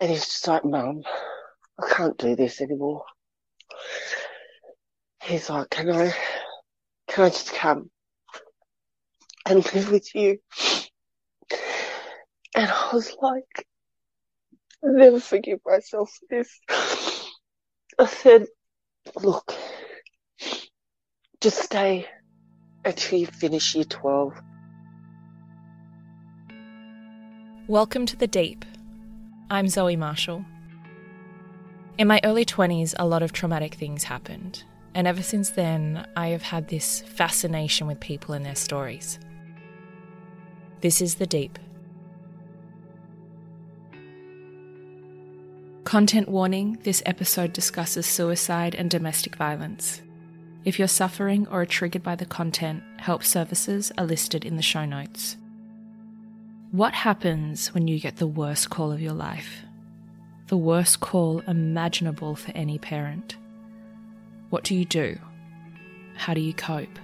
And he's just like, Mum, I can't do this anymore. He's like, Can I can I just come and live with you? And I was like, I'll never forgive myself for this. I said, look, just stay until you finish year 12. Welcome to the Deep. I'm Zoe Marshall. In my early 20s, a lot of traumatic things happened, and ever since then, I have had this fascination with people and their stories. This is The Deep. Content warning this episode discusses suicide and domestic violence. If you're suffering or are triggered by the content, help services are listed in the show notes. What happens when you get the worst call of your life? The worst call imaginable for any parent. What do you do? How do you cope?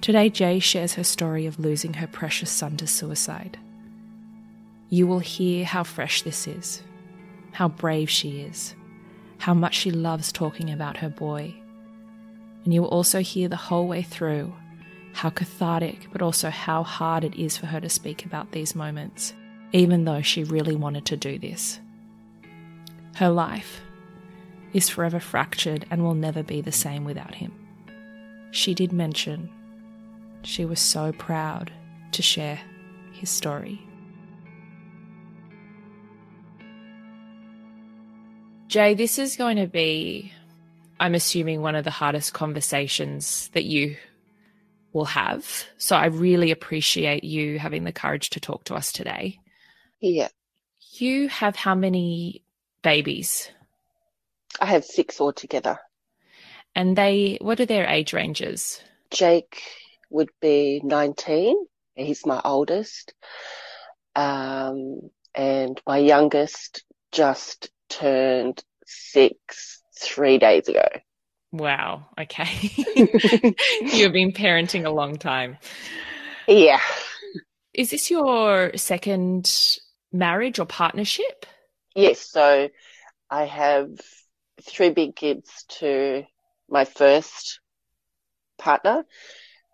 Today, Jay shares her story of losing her precious son to suicide. You will hear how fresh this is how brave she is, how much she loves talking about her boy. And you will also hear the whole way through how cathartic, but also how hard it is for her to speak about these moments, even though she really wanted to do this. Her life is forever fractured and will never be the same without him. She did mention she was so proud to share his story. Jay, this is going to be, I'm assuming, one of the hardest conversations that you will have. So I really appreciate you having the courage to talk to us today. Yeah. You have how many babies? I have six altogether. And they, what are their age ranges? Jaike would be 19. He's my oldest. Um, and my youngest just turned six three days ago. Wow. Okay. You've been parenting a long time. Yeah. Is this your second marriage or partnership? Yes. So I have three big kids to my first partner,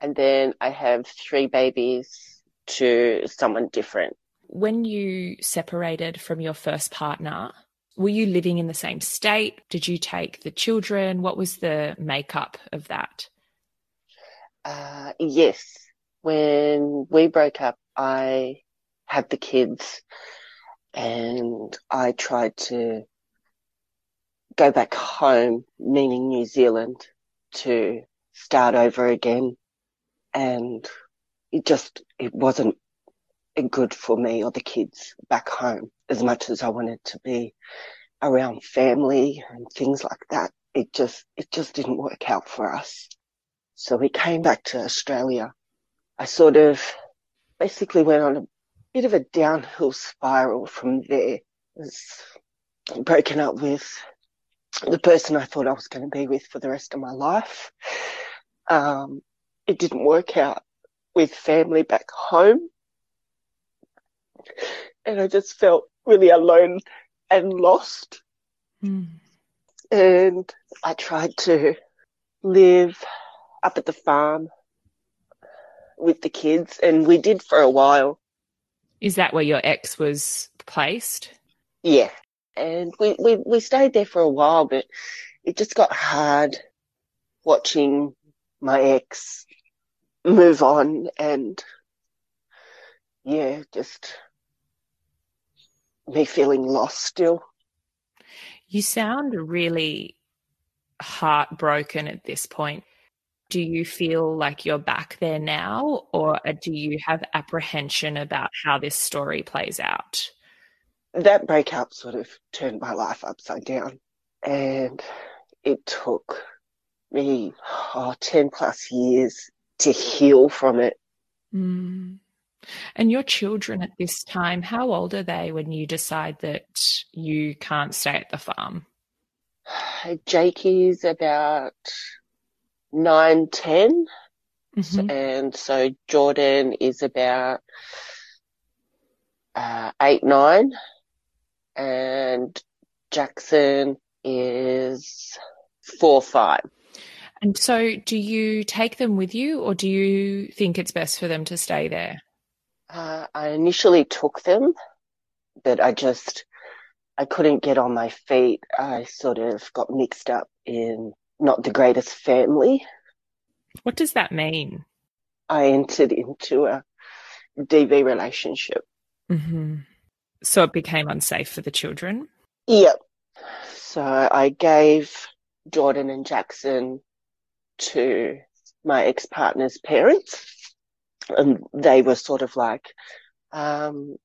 and then I have three babies to someone different. When you separated from your first partner, were you living in the same state? Did you take the children? What was the makeup of that? Uh, yes. When we broke up, I had the kids and I tried to go back home, meaning New Zealand, to start over again. And it just, it wasn't good for me or the kids back home as much as I wanted to be around family and things like that. It just, it just didn't work out for us. So we came back to Australia. I sort of basically went on a bit of a downhill spiral from there. Broken up with the person I thought I was going to be with for the rest of my life. Um, it didn't work out with family back home and I just felt really alone and lost. Mm. And I tried to live up at the farm with the kids, and we did for a while. Is that where your ex was placed? Yeah. And we, we, we stayed there for a while, but it just got hard watching my ex move on and yeah, just me feeling lost still. You sound really heartbroken at this point. Do you feel like you're back there now, or do you have apprehension about how this story plays out? that breakup sort of turned my life upside down. And it took me oh, 10 plus years to heal from it. Mm. And your children at this time, how old are they when you decide that you can't stay at the farm? Jaike is about nine, 10. Mhm. And so Jordan is about uh, eight, nine. And Jackson is four, five. And so, do you take them with you, or do you think it's best for them to stay there? Uh, I initially took them, but I just, I couldn't get on my feet. I sort of got mixed up in not the greatest family. What does that mean? I entered into a DV relationship. hmm So it became unsafe for the children. Yep. So I gave Jordan and Jackson to my ex-partner's parents and they were sort of like, um,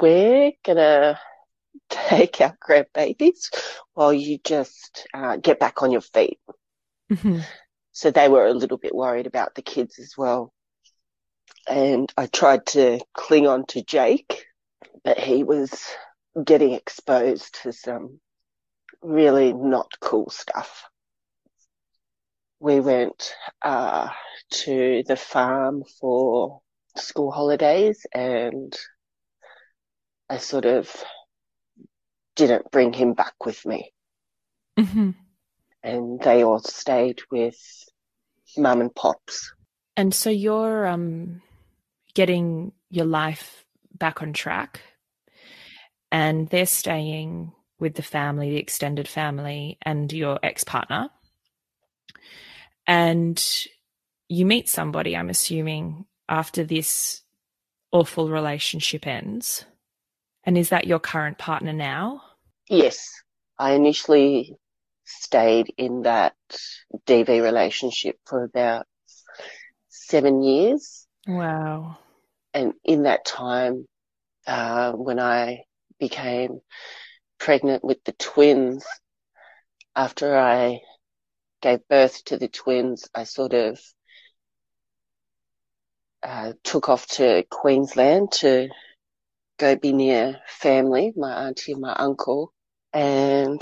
we're gonna take our grandbabies while you just uh, get back on your feet. hmm So they were a little bit worried about the kids as well. And I tried to cling on to Jaike, but he was getting exposed to some really not cool stuff. We went uh, to the farm for school holidays and I sort of didn't bring him back with me. hmm And they all stayed with mum and pops. And so you're um, getting your life back on track, and they're staying with the family, the extended family, and your ex partner. And you meet somebody, I'm assuming, after this awful relationship ends. And is that your current partner now? Yes, I initially stayed in that DV relationship for about seven years. Wow. And in that time, uh, when I became pregnant with the twins, after I gave birth to the twins, I sort of uh, took off to Queensland to go be near family, my auntie and my uncle, and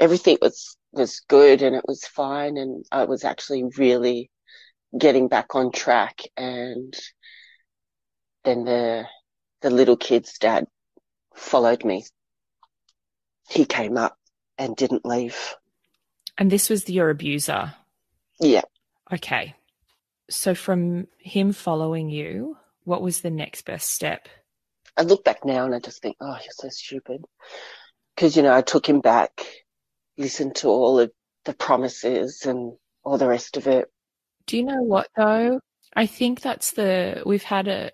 everything was was good and it was fine, and I was actually really getting back on track. And then the the little kid's dad followed me. He came up and didn't leave. And this was your abuser. Yeah. Okay. So from him following you, what was the next best step? I look back now and I just think, oh, you're so stupid. Because, you know, I took him back, listened to all of the promises and all the rest of it. Do you know what though? I think that's the we've had a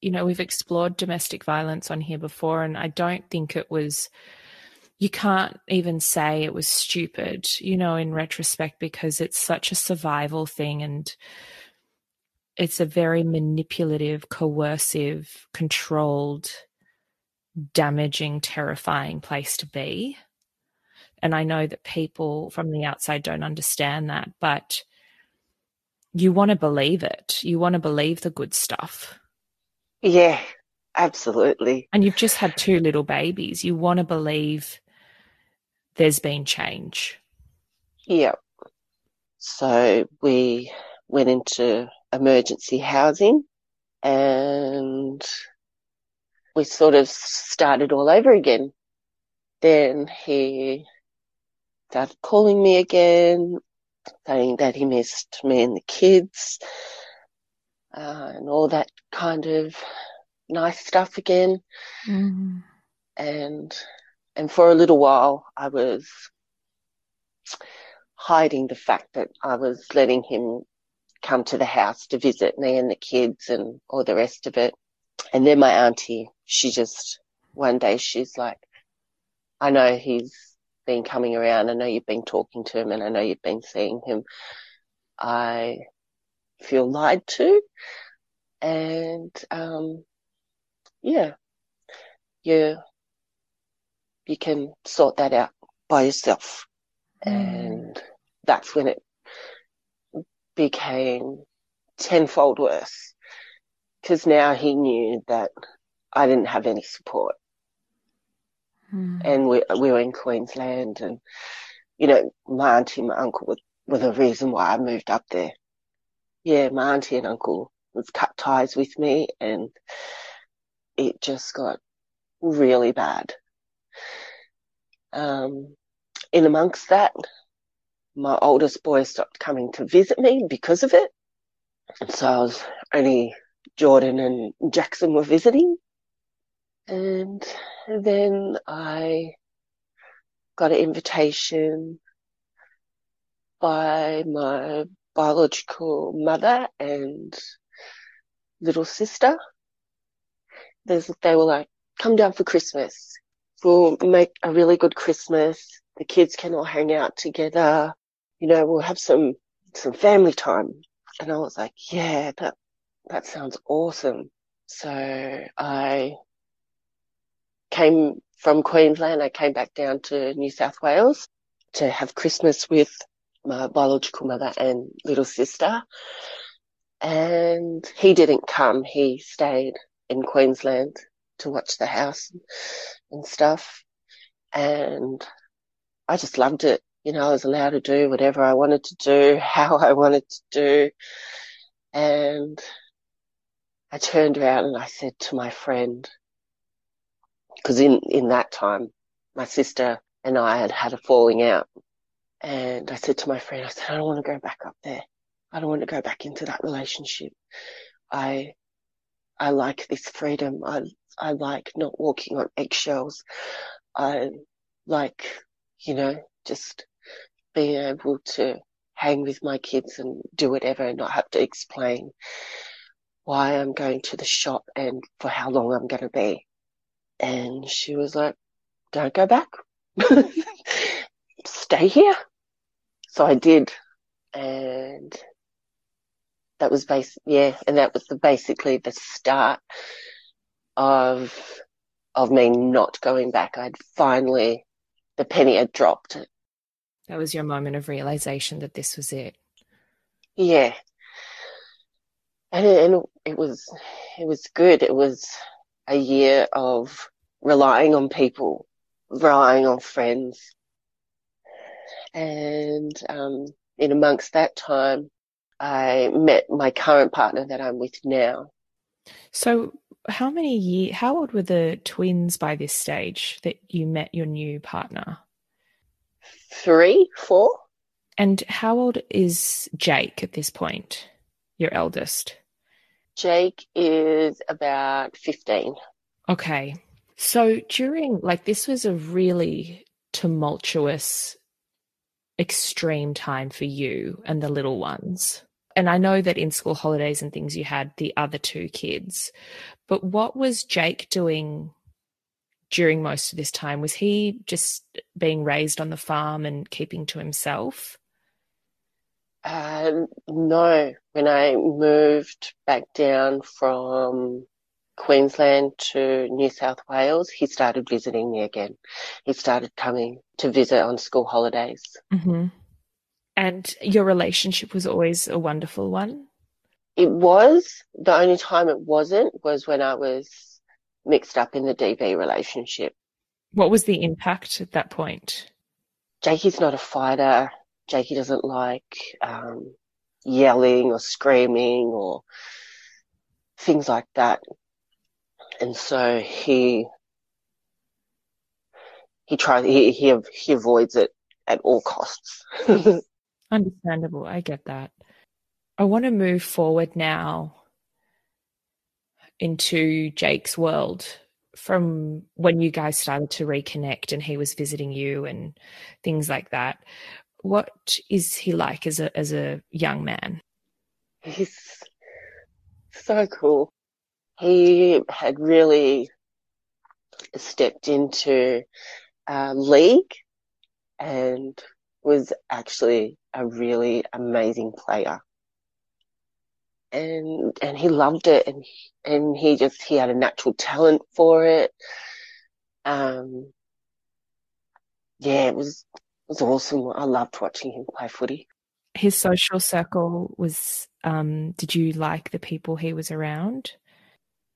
you know, we've explored domestic violence on here before and I don't think it was you can't even say it was stupid, you know, in retrospect because it's such a survival thing and it's a very manipulative, coercive, controlled, damaging, terrifying place to be. And I know that people from the outside don't understand that, but you want to believe it. You want to believe the good stuff. Yeah, absolutely. And you've just had two little babies. You want to believe there's been change. Yeah. So we went into emergency housing and we sort of started all over again. Then he started calling me again, saying that he missed me and the kids, uh, and all that kind of nice stuff again. Mm. And, and for a little while I was hiding the fact that I was letting him come to the house to visit me and the kids and all the rest of it. And then my auntie, she just, one day she's like, I know he's been coming around. I know you've been talking to him and I know you've been seeing him. I feel lied to. And, um, yeah, you, you can sort that out by yourself. Mm. And that's when it became tenfold worse because now he knew that I didn't have any support Mm. and we, we were in Queensland and, you know, my auntie and my uncle were, were the reason why I moved up there. Yeah, my auntie and uncle was cut ties with me and it just got really bad. Um, in amongst that, my oldest boy stopped coming to visit me because of it. So I was only Jordan and Jackson were visiting. And then I got an invitation by my biological mother and little sister. They were like, come down for Christmas. We'll make a really good Christmas. The kids can all hang out together. You know, we'll have some, some family time. And I was like, yeah, that, that sounds awesome. So I came from Queensland. I came back down to New South Wales to have Christmas with my biological mother and little sister. And he didn't come. He stayed in Queensland to watch the house and stuff. And I just loved it. You know, I was allowed to do whatever I wanted to do, how I wanted to do. And I turned around and I said to my friend, because in, in that time, my sister and I had had a falling out. And I said to my friend, I said, I don't want to go back up there. I don't want to go back into that relationship. I, I like this freedom. I, I like not walking on eggshells. I like, you know, just being able to hang with my kids and do whatever and not have to explain why I'm going to the shop and for how long I'm going to be. And she was like, don't go back. Stay here. So I did. And that was base, yeah. And that was the, basically the start of, of me not going back. I'd finally, the penny had dropped. That was your moment of realization that this was it. Yeah. And, and it was, it was good. It was a year of relying on people, relying on friends. And, um, in amongst that time, I met my current partner that I'm with now. So, how many years, how old were the twins by this stage that you met your new partner? Three, four. And how old is Jaike at this point, your eldest? Jaike is about 15. Okay. So during, like, this was a really tumultuous, extreme time for you and the little ones. And I know that in school holidays and things, you had the other two kids. But what was Jaike doing during most of this time? Was he just being raised on the farm and keeping to himself? Uh, no, when I moved back down from Queensland to New South Wales, he started visiting me again. He started coming to visit on school holidays. Mm-hmm. And your relationship was always a wonderful one? It was. The only time it wasn't was when I was mixed up in the DV relationship. What was the impact at that point? Jakey's not a fighter. Jakey doesn't like um, yelling or screaming or things like that. And so he he tries he he, he avoids it at all costs. Understandable. I get that. I want to move forward now into Jaike's world from when you guys started to reconnect and he was visiting you and things like that. What is he like as a as a young man? He's so cool. He had really stepped into uh, league and was actually a really amazing player. And, and he loved it and, and he just, he had a natural talent for it. Um, yeah, it was it was awesome. I loved watching him play footy. His social circle was. Um, did you like the people he was around?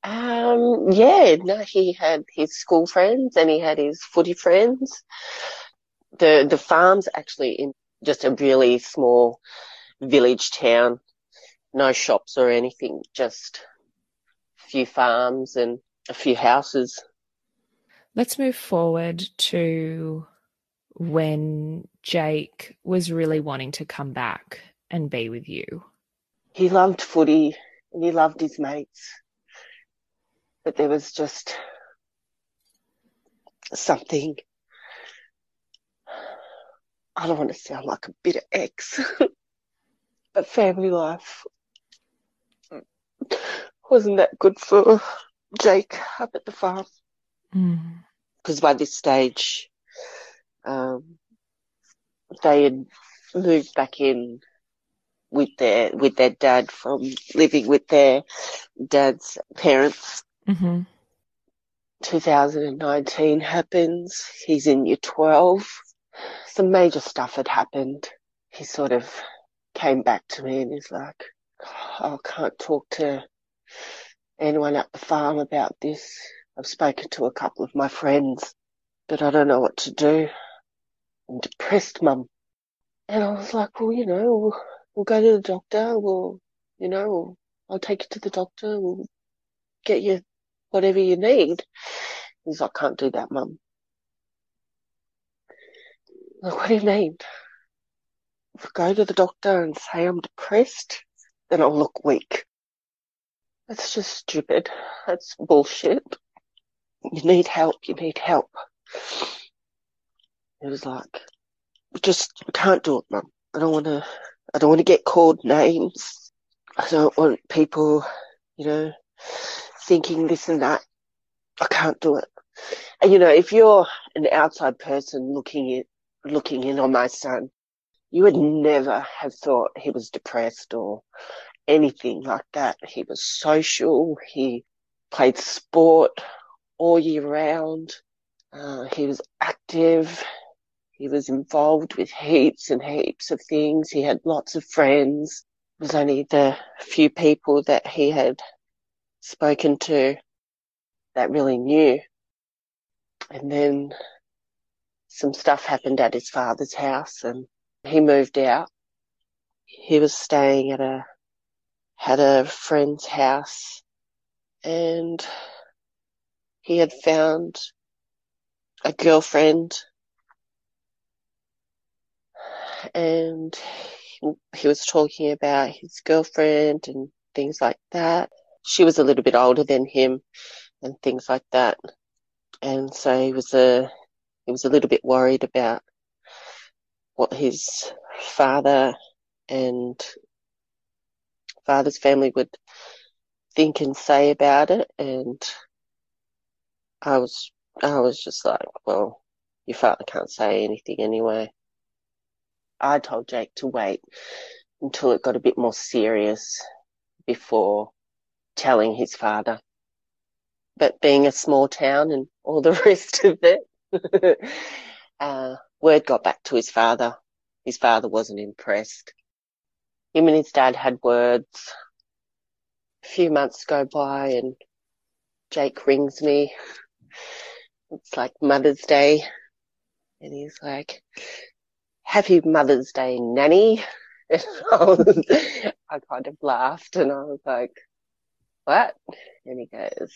Um, yeah, no, he had his school friends and he had his footy friends. The the farm's actually in just a really small village town, no shops or anything, just a few farms and a few houses. Let's move forward to when Jaike was really wanting to come back and be with you. He loved footy and he loved his mates but there was just something. I don't want to sound like a bitter ex, but family life wasn't that good for Jaike up at the farm. Because mm. by this stage, um, they had moved back in with their with their dad from living with their dad's parents Mm-hmm. 2019 happens. He's in year 12. Some major stuff had happened. He sort of came back to me and he's like, oh, I can't talk to anyone at the farm about this. I've spoken to a couple of my friends, but I don't know what to do. I'm depressed, mum. And I was like, well, you know, we'll, we'll go to the doctor. We'll, you know, I'll take you to the doctor. We'll get you whatever you need. He's like, I can't do that, mum. Like, what do you mean? If I go to the doctor and say I'm depressed, then I'll look weak. That's just stupid. That's bullshit. You need help. You need help. It was like, just I can't do it, mum. I don't want to. I don't want to get called names. I don't want people, you know, thinking this and that. I can't do it. And you know, if you're an outside person looking in, looking in on my son, you would never have thought he was depressed or anything like that. He was social. He played sport all year round. Uh, he was active. He was involved with heaps and heaps of things. He had lots of friends. It was only the few people that he had spoken to that really knew. And then some stuff happened at his father's house and he moved out. He was staying at a, had a friend's house and he had found a girlfriend and he was talking about his girlfriend and things like that she was a little bit older than him and things like that. And so he was a he was a little bit worried about what his father and father's family would think and say about it and I was I was just like, well, your father can't say anything anyway. I told Jaike to wait until it got a bit more serious before telling his father. But being a small town and all the rest of it, uh, word got back to his father. His father wasn't impressed. Him and his dad had words. A few months go by and Jaike rings me. It's like Mother's Day. And he's like, Happy Mother's Day, Nanny. And I, was, I kind of laughed and I was like, what? And he goes,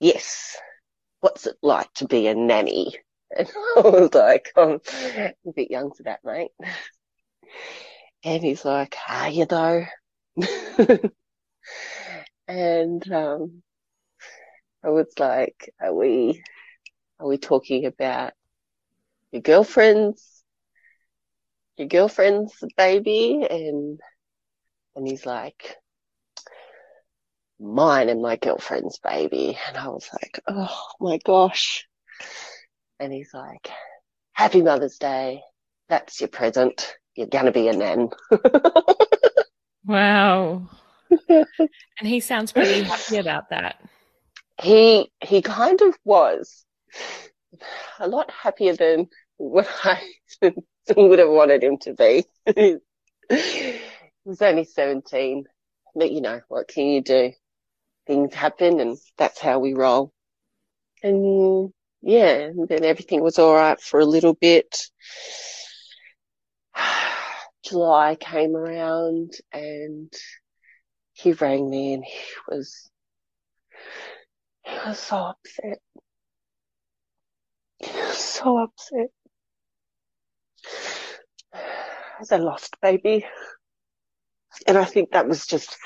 yes. What's it like to be a nanny? And I was like, I'm a bit young for that, mate. And he's like, are you though? and, um, I was like, are we, are we talking about your girlfriend's, your girlfriend's baby? And, and he's like, mine and my girlfriend's baby. And I was like, oh my gosh. And he's like, happy Mother's Day. That's your present. You're going to be a nan. wow. and he sounds pretty happy about that. He, he kind of was a lot happier than what I would have wanted him to be. he was only 17, but you know, what can you do? Things happen and that's how we roll. And yeah, then everything was all right for a little bit. July came around and he rang me and he was, he was so upset. He was so upset. As a lost baby. And I think that was just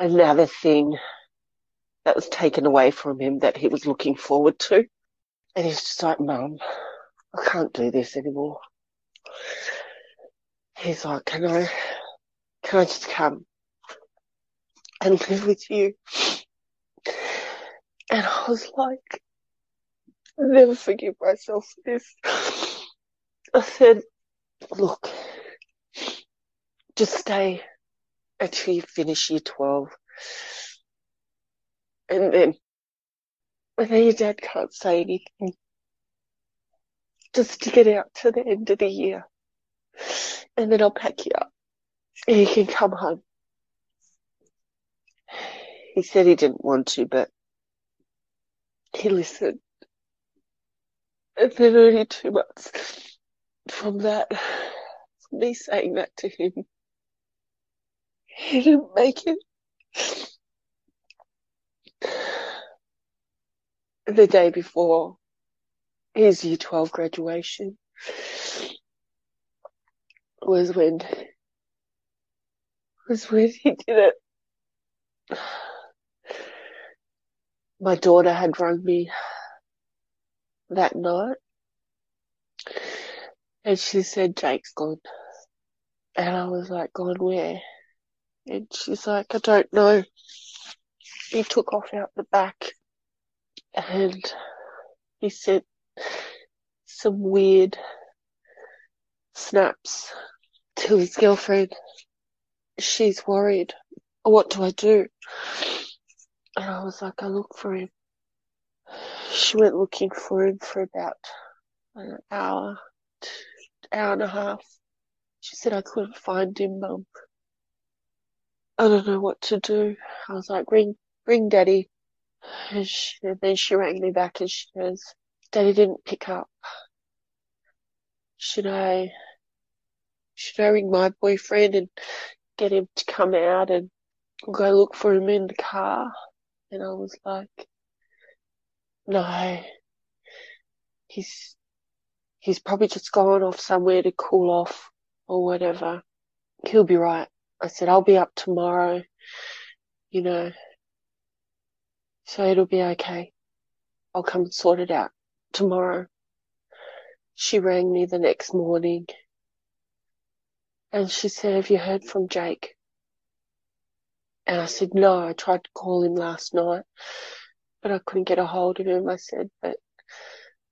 another thing that was taken away from him that he was looking forward to. And he's just like, Mum, I can't do this anymore. He's like, Can I, can I just come and live with you? And I was like, I'll never forgive myself for this. I said, Look, just stay until you finish year 12 and then, and then your dad can't say anything. Just to get out to the end of the year. And then I'll pack you up. And you can come home. He said he didn't want to, but he listened. And then only two months from that, from me saying that to him, he didn't make it. the day before his year 12 graduation was when was when he did it. My daughter had rung me that night and she said Jaike's gone. And I was like, gone where? And she's like, I don't know. He took off out the back and he sent some weird snaps to his girlfriend. She's worried. What do I do? And I was like, I look for him. She went looking for him for about an hour, hour and a half. She said I couldn't find him, mum. I don't know what to do. I was like, ring, ring daddy. And, she, and then she rang me back and she goes, Daddy didn't pick up. Should I, should I ring my boyfriend and get him to come out and go look for him in the car? And I was like, no, he's, he's probably just gone off somewhere to cool off or whatever. He'll be right. I said, I'll be up tomorrow, you know, so it'll be okay. I'll come and sort it out tomorrow. She rang me the next morning and she said, have you heard from Jaike? And I said, no, I tried to call him last night, but I couldn't get a hold of him. I said, but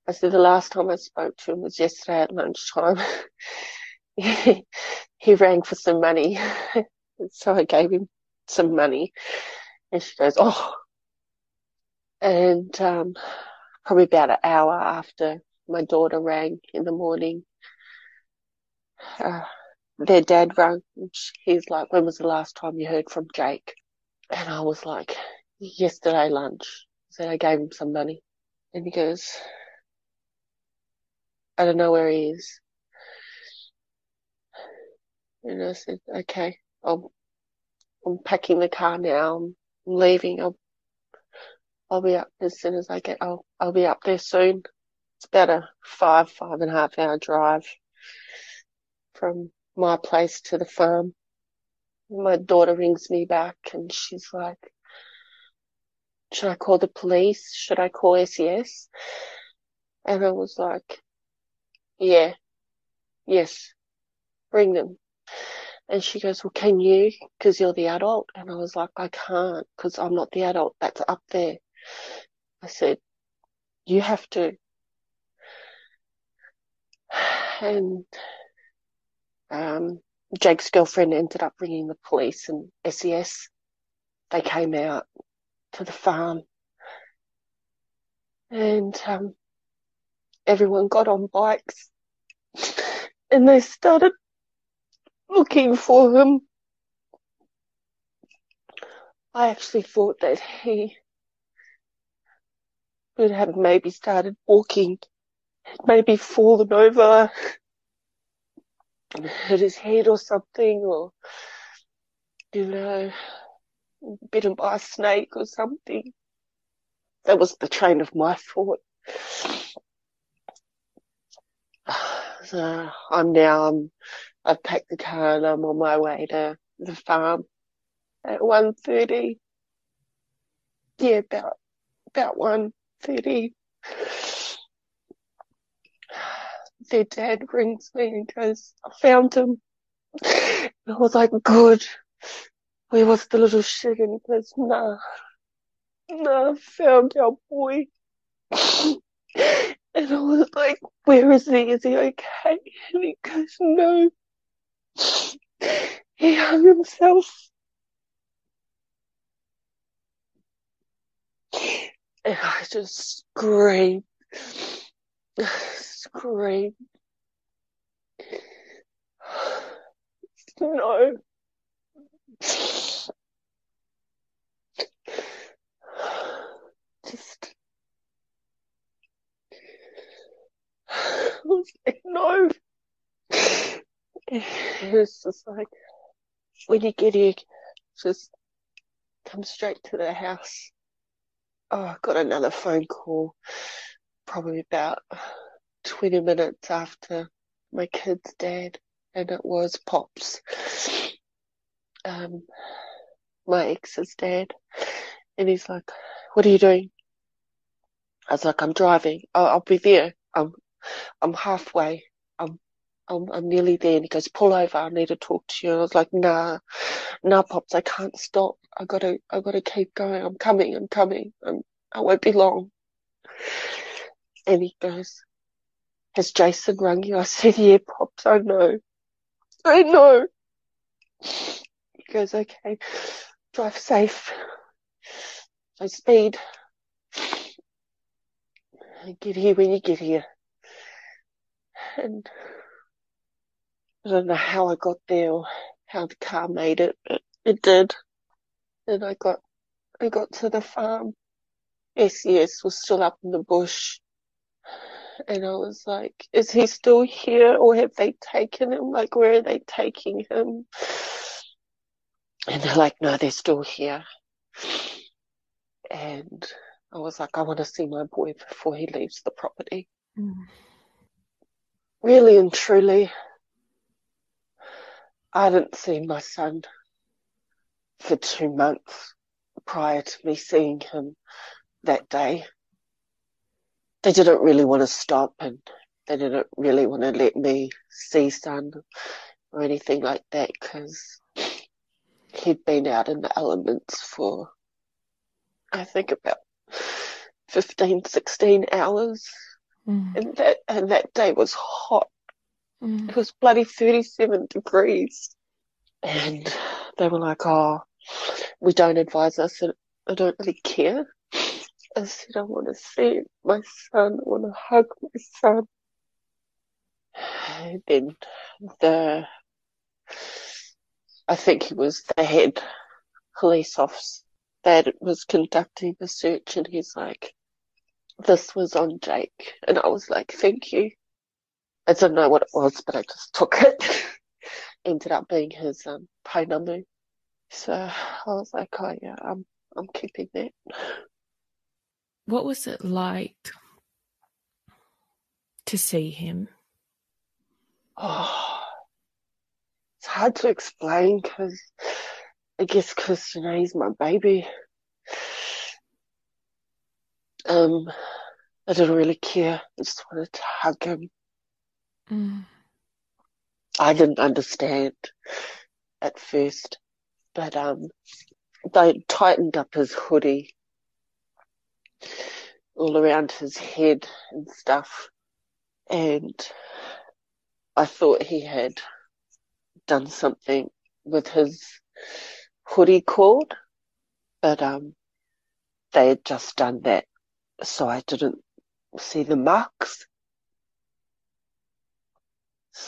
I said, the last time I spoke to him was yesterday at lunchtime. he, rang for some money. so I gave him some money and she goes, oh, and um, probably about an hour after my daughter rang in the morning, uh, their dad rang. He's like, "When was the last time you heard from Jaike?" And I was like, "Yesterday lunch." Said I gave him some money, and he goes, "I don't know where he is." And I said, "Okay, I'll, I'm packing the car now. I'm leaving. I'll I'll be up as soon as I get, I'll, I'll be up there soon. It's about a five, five and a half hour drive from my place to the farm. My daughter rings me back and she's like, should I call the police? Should I call SES? And I was like, yeah, yes, bring them. And she goes, well, can you? Cause you're the adult. And I was like, I can't cause I'm not the adult that's up there. I said, you have to. And um, Jaike's girlfriend ended up ringing the police and SES. They came out to the farm. And um, everyone got on bikes and they started looking for him. I actually thought that he would have maybe started walking, maybe fallen over, hit his head or something, or, you know, bitten by a snake or something. That was the train of my thought. So I'm now, um, I've packed the car and I'm on my way to the farm at 1.30. Yeah, about, about 1.30. Their dad rings me and goes, I found him. And I was like, good. Where was the little shit? And he goes, nah, nah, I found our boy. And I was like, where is he? Is he okay? And he goes, no. He hung himself. And I just screamed. Screamed. No. Just no. It was just like, when you get here, just come straight to the house. Oh, I got another phone call probably about 20 minutes after my kid's dad, and it was Pops, um, my ex's dad. And he's like, What are you doing? I was like, I'm driving. I'll, I'll be there. I'm I'm halfway. I'm, I'm, I'm nearly there. And he goes, pull over. I need to talk to you. And I was like, nah, nah, pops, I can't stop. I gotta, I gotta keep going. I'm coming. I'm coming. I'm, I won't be long. And he goes, has Jason rung you? I said, yeah, pops, I know. I know. He goes, okay, drive safe. So speed. Get here when you get here and I don't know how I got there or how the car made it, but it did. And I got, I got to the farm. SES was still up in the bush. And I was like, is he still here or have they taken him? Like, where are they taking him? And they're like, no, they're still here. And I was like, I want to see my boy before he leaves the property. Mm really and truly, I didn't see my son for two months prior to me seeing him that day. They didn't really want to stop and they didn't really want to let me see son or anything like that because he'd been out in the elements for, I think about 15, 16 hours Mm. And that and that day was hot. Mm. It was bloody thirty seven degrees. And they were like, Oh, we don't advise us and I don't really care. I said, I want to see my son, I want to hug my son. And then the, I think he was the head police officer that was conducting the search and he's like, this was on Jaike. And I was like, thank you. I didn't know what it was, but I just took it. Ended up being his um, number. So I was like, oh yeah, I'm, I'm keeping that. What was it like to see him? Oh, it's hard to explain because I guess because, you know, he's my baby. Um, I didn't really care. I just wanted to hug him. Mm. I didn't understand at first, but um, they tightened up his hoodie all around his head and stuff, and I thought he had done something with his hoodie cord, but um, they had just done that so I didn't see the marks.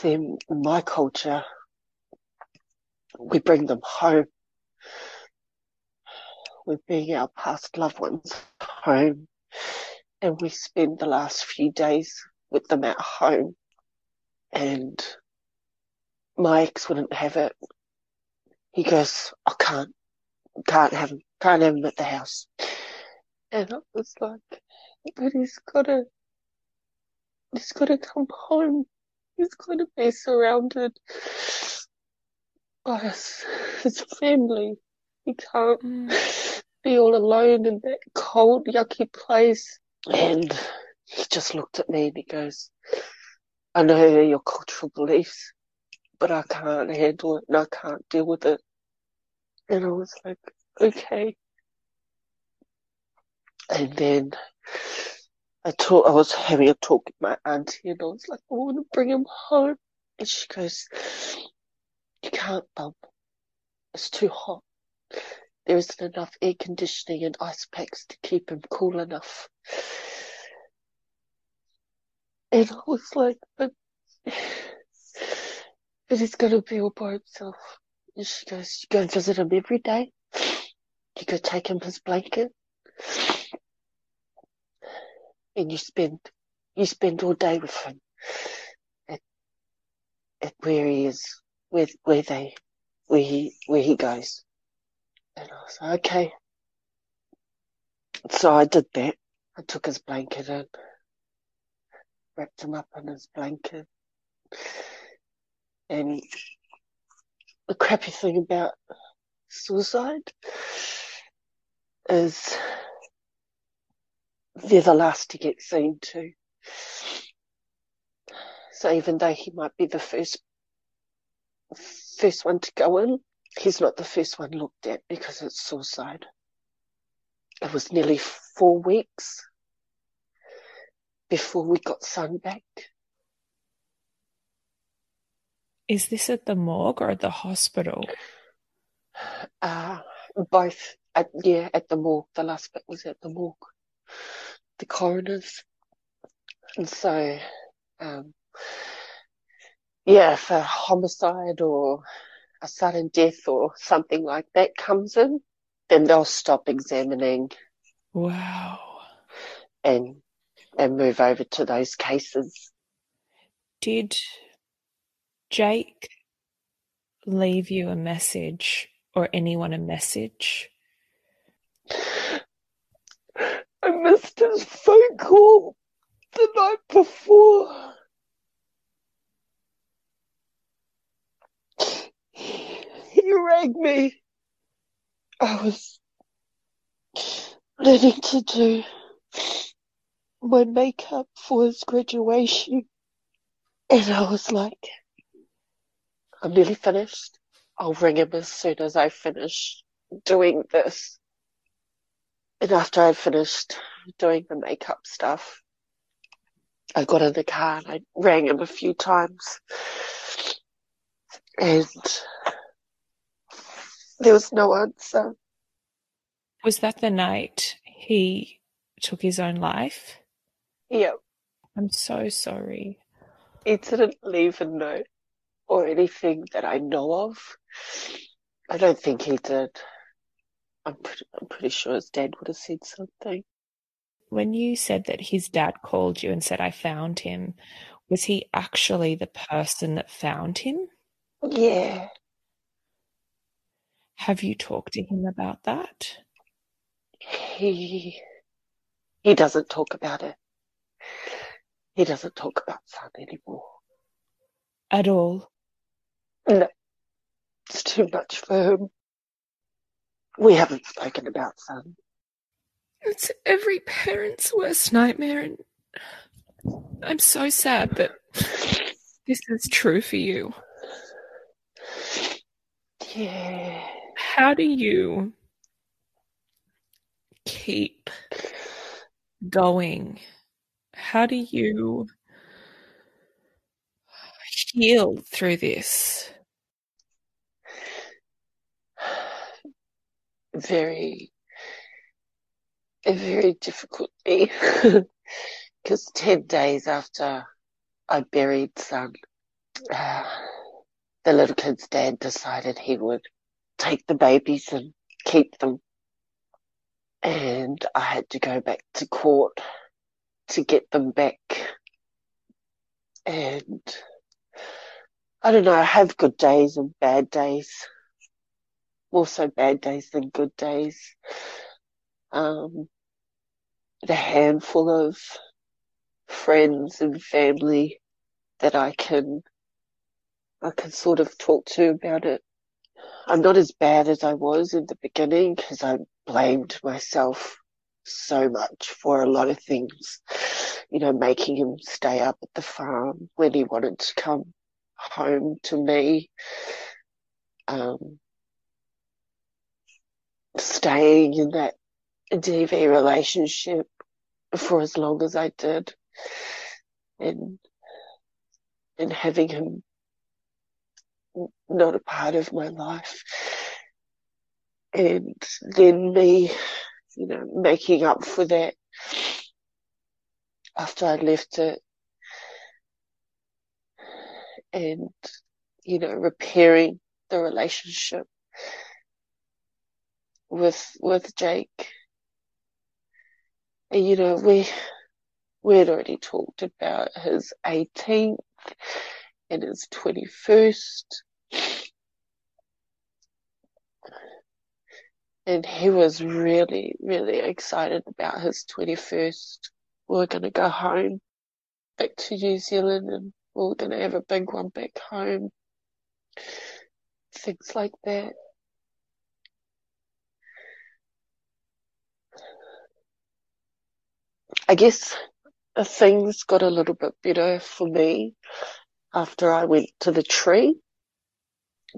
In my culture, we bring them home. We bring our past loved ones home and we spend the last few days with them at home. And my ex wouldn't have it. He goes, I can't, can't have him, can't have him at the house. And I was like, but he's gotta, he's gotta come home. He's gotta be surrounded by his, his family. He can't mm. be all alone in that cold, yucky place. And he just looked at me and he goes, I know they're your cultural beliefs, but I can't handle it and I can't deal with it. And I was like, okay. And then I talk, I was having a talk with my auntie and I was like, I want to bring him home. And she goes, you can't, bump. It's too hot. There isn't enough air conditioning and ice packs to keep him cool enough. And I was like, but, but he's gonna be all by himself. And she goes, you go and visit him every day. You go take him his blanket. And you spend, you spend all day with him at, at where he is, where, where they, where he, where he goes. And I was like, okay. So I did that. I took his blanket and wrapped him up in his blanket. And the crappy thing about suicide is they're the last to get seen too. So even though he might be the first first one to go in, he's not the first one looked at because it's suicide. It was nearly four weeks before we got Son back. Is this at the morgue or at the hospital? Uh, both. At, yeah, at the morgue. The last bit was at the morgue. The coroner's. And so, um, yeah, if a homicide or a sudden death or something like that comes in, then they'll stop examining. Wow. And and move over to those cases. Did Jaike leave you a message or anyone a message? I missed his phone call the night before. He rang me. I was ready to do my makeup for his graduation. And I was like, I'm nearly finished. I'll ring him as soon as I finish doing this. And after I finished doing the makeup stuff, I got in the car and I rang him a few times. And there was no answer. Was that the night he took his own life? Yep. I'm so sorry. He didn't leave a note or anything that I know of. I don't think he did. I'm pretty, I'm pretty sure his dad would have said something. When you said that his dad called you and said, I found him, was he actually the person that found him? Yeah. Have you talked to him about that? He he doesn't talk about it. He doesn't talk about Son anymore. At all? No. It's too much for him. We haven't spoken about Son. It's every parent's worst nightmare, and I'm so sad that this is true for you. Yeah. How do you keep going how do you heal through this? Very, very difficultly. Because 10 days after I buried Son, uh, the little kid's dad decided he would take the babies and keep them. And I had to go back to court to get them back. And I don't know, I have good days and bad days. More so bad days than good days. Um, a handful of friends and family that I can I can sort of talk to about it. I'm not as bad as I was in the beginning because I blamed myself so much for a lot of things. You know, making him stay up at the farm when he wanted to come home to me. Um, staying in that DV relationship for as long as I did and and having him not a part of my life. And then me you know making up for that after I left it and you know repairing the relationship with with Jaike and you know we we had already talked about his 18th and his 21st. And he was really, really excited about his 21st. We were going to go home back to New Zealand and we were going to have a big one back home. Things like that. I guess things got a little bit better for me after I went to the tree,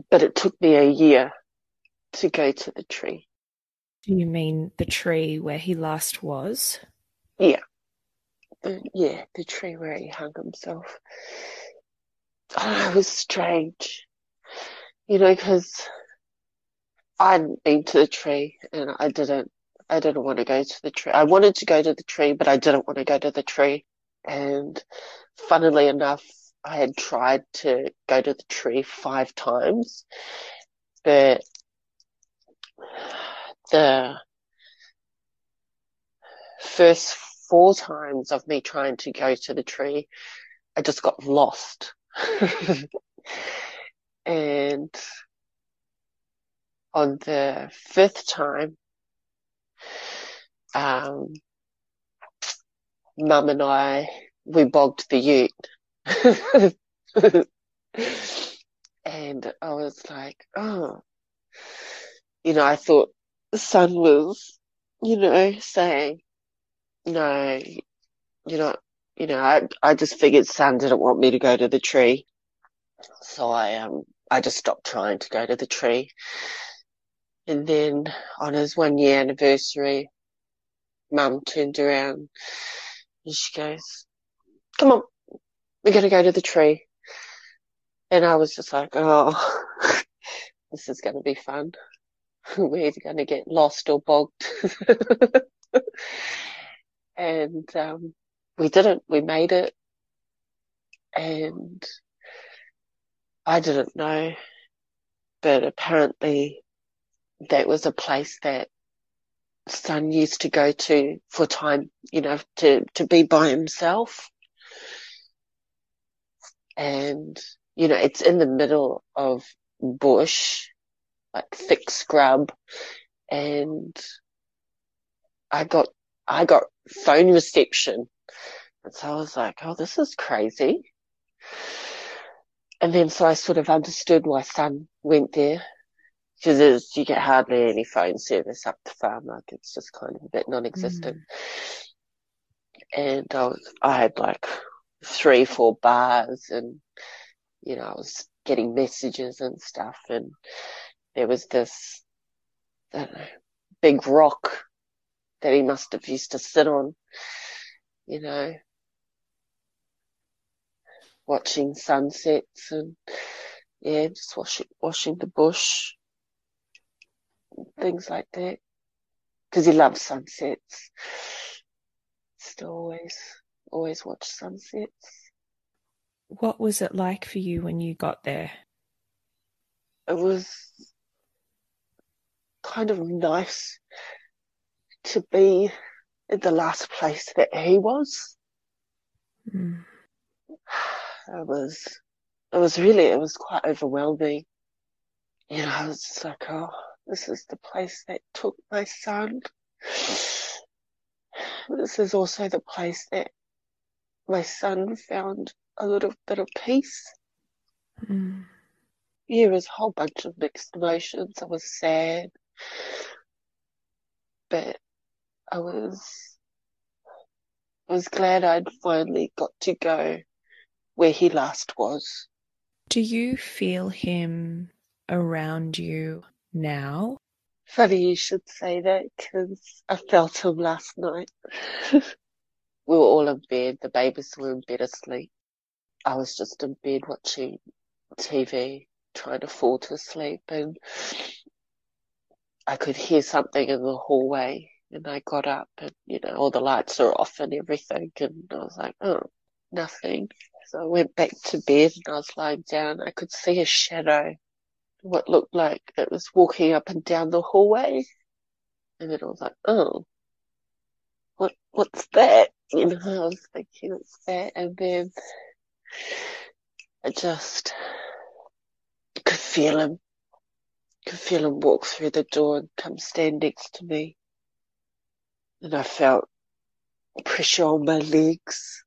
but it took me a year to go to the tree. Do you mean the tree where he last was? Yeah. The, yeah, the tree where he hung himself. Oh, it was strange. You know, because I hadn't been to the tree and I didn't I didn't want to go to the tree. I wanted to go to the tree, but I didn't want to go to the tree. And funnily enough, I had tried to go to the tree five times, but the first four times of me trying to go to the tree, I just got lost. and on the fifth time, um, mum and I, we bogged the ute. and I was like, oh, you know, I thought the sun was, you know, saying, no, you know, you know, I, I just figured sun didn't want me to go to the tree. So I, um, I just stopped trying to go to the tree. And then on his one year anniversary, mum turned around and she goes, come on, we're going to go to the tree. And I was just like, oh, this is going to be fun. We're either going to get lost or bogged. and, um, we didn't, we made it. And I didn't know, but apparently that was a place that son used to go to for time, you know, to, to be by himself. And, you know, it's in the middle of bush, like thick scrub. And I got, I got phone reception. And so I was like, oh, this is crazy. And then so I sort of understood why son went there because you get hardly any phone service up the farm. Like it's just kind of a bit non-existent. Mm. And I was, I had like three, four bars and, you know, I was getting messages and stuff and there was this, know, big rock that he must have used to sit on, you know, watching sunsets and yeah, just washing, washing the bush things like that. Because he loves sunsets. Still always, always watch sunsets. What was it like for you when you got there? It was kind of nice to be in the last place that he was. Mm. It was, it was really, it was quite overwhelming. You know, I was just like, oh, this is the place that took my son. This is also the place that my son found a little bit of peace. Mm. Yeah, it was a whole bunch of mixed emotions. I was sad, but I was, I was glad I'd finally got to go where he last was. Do you feel him around you now? Funny you should say that because I felt him last night. we were all in bed. The babies were in bed asleep. I was just in bed watching TV, trying to fall to sleep, and I could hear something in the hallway. And I got up, and you know, all the lights are off and everything. And I was like, oh, nothing. So I went back to bed and I was lying down. I could see a shadow what looked like it was walking up and down the hallway. And then I was like, oh, what, what's that? You know, I was thinking, what's that? And then I just could feel him, could feel him walk through the door and come stand next to me. And I felt pressure on my legs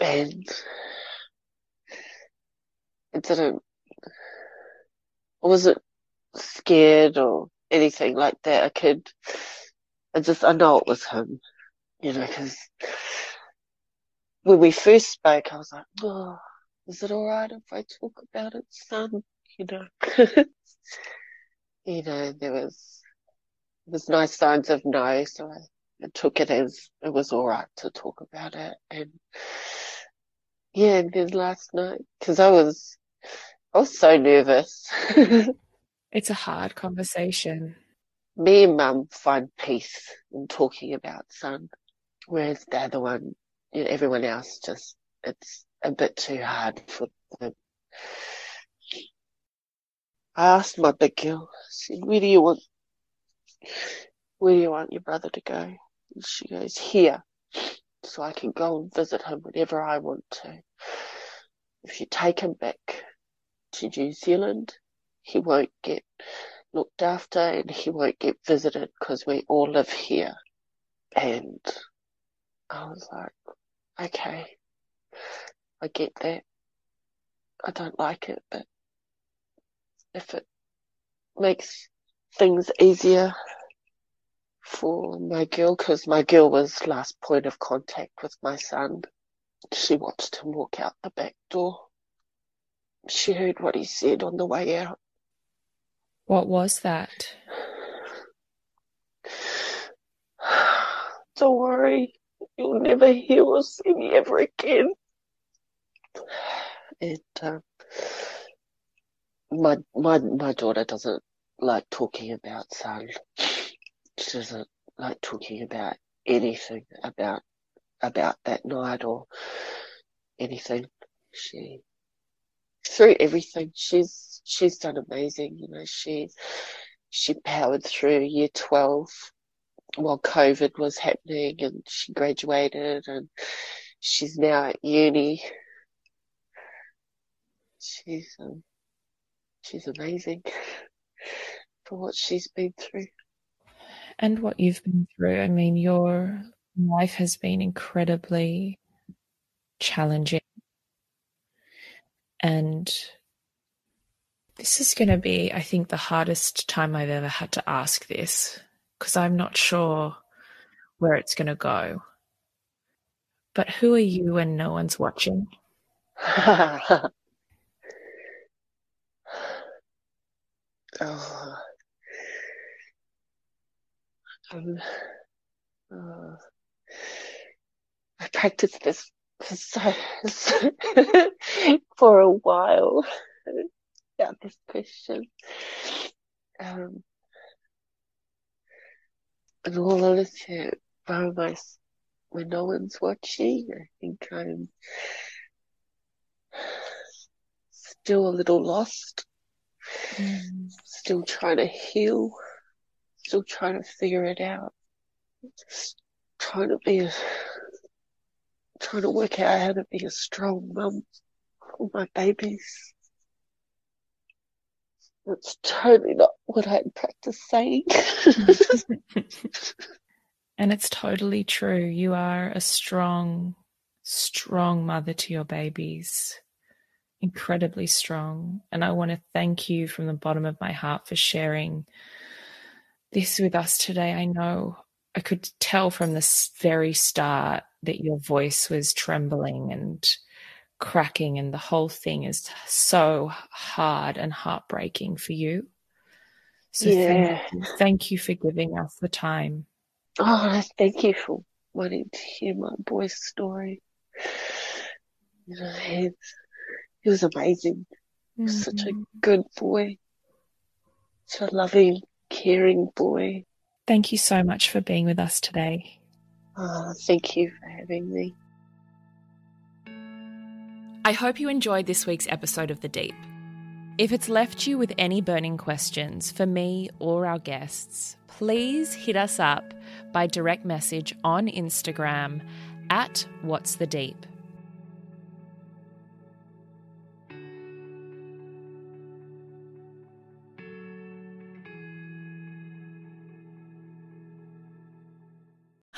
and it didn't Wasn't scared or anything like that. I could, I just, I know it was him, you know, because when we first spoke, I was like, oh, is it alright if I talk about it, son? You know, you know, there was, there was no signs of no, so I, I took it as it was alright to talk about it. And yeah, and then last night, because I was, I was so nervous. it's a hard conversation. Me and mum find peace in talking about son, whereas the other one, you know, everyone else just, it's a bit too hard for them. I asked my big girl, I said, where do you want, where do you want your brother to go? And she goes, here, so I can go and visit him whenever I want to. If you take him back, to New Zealand, he won't get looked after and he won't get visited because we all live here. And I was like, okay, I get that. I don't like it, but if it makes things easier for my girl, because my girl was last point of contact with my son, she watched him walk out the back door she heard what he said on the way out. What was that? Don't worry, you'll never hear or see me ever again. And uh, my my my daughter doesn't like talking about son. She doesn't like talking about anything about about that night or anything. She through everything. She's she's done amazing. You know, she she powered through year twelve while COVID was happening, and she graduated, and she's now at uni. She's um, she's amazing for what she's been through. And what you've been through. I mean, your life has been incredibly challenging and this is going to be, I think, the hardest time I've ever had to ask this because I'm not sure where it's going to go. But who are you when no one's watching? oh. Um, uh, I practiced this so, so for a while yeah, this question. Um, and all honesty, by my, when no one's watching, I think I'm, still a little lost. Mm. Still trying to heal. Still trying to figure it out. Just trying to be a, trying to work out how to be a strong mum for my babies. That's totally not what I'd practice saying. and it's totally true. You are a strong, strong mother to your babies. Incredibly strong. And I want to thank you from the bottom of my heart for sharing this with us today. I know I could tell from the very start that your voice was trembling and cracking, and the whole thing is so hard and heartbreaking for you. So yeah. thank, you. thank you for giving us the time. Oh, thank you for wanting to hear my boy's story. You know, he, he was amazing. He was mm-hmm. such a mm-hmm. good boy, such a loving, caring boy. Thank you so much for being with us today. Oh, thank you for having me. I hope you enjoyed this week's episode of The Deep. If it's left you with any burning questions for me or our guests, please hit us up by direct message on Instagram at What's the Deep.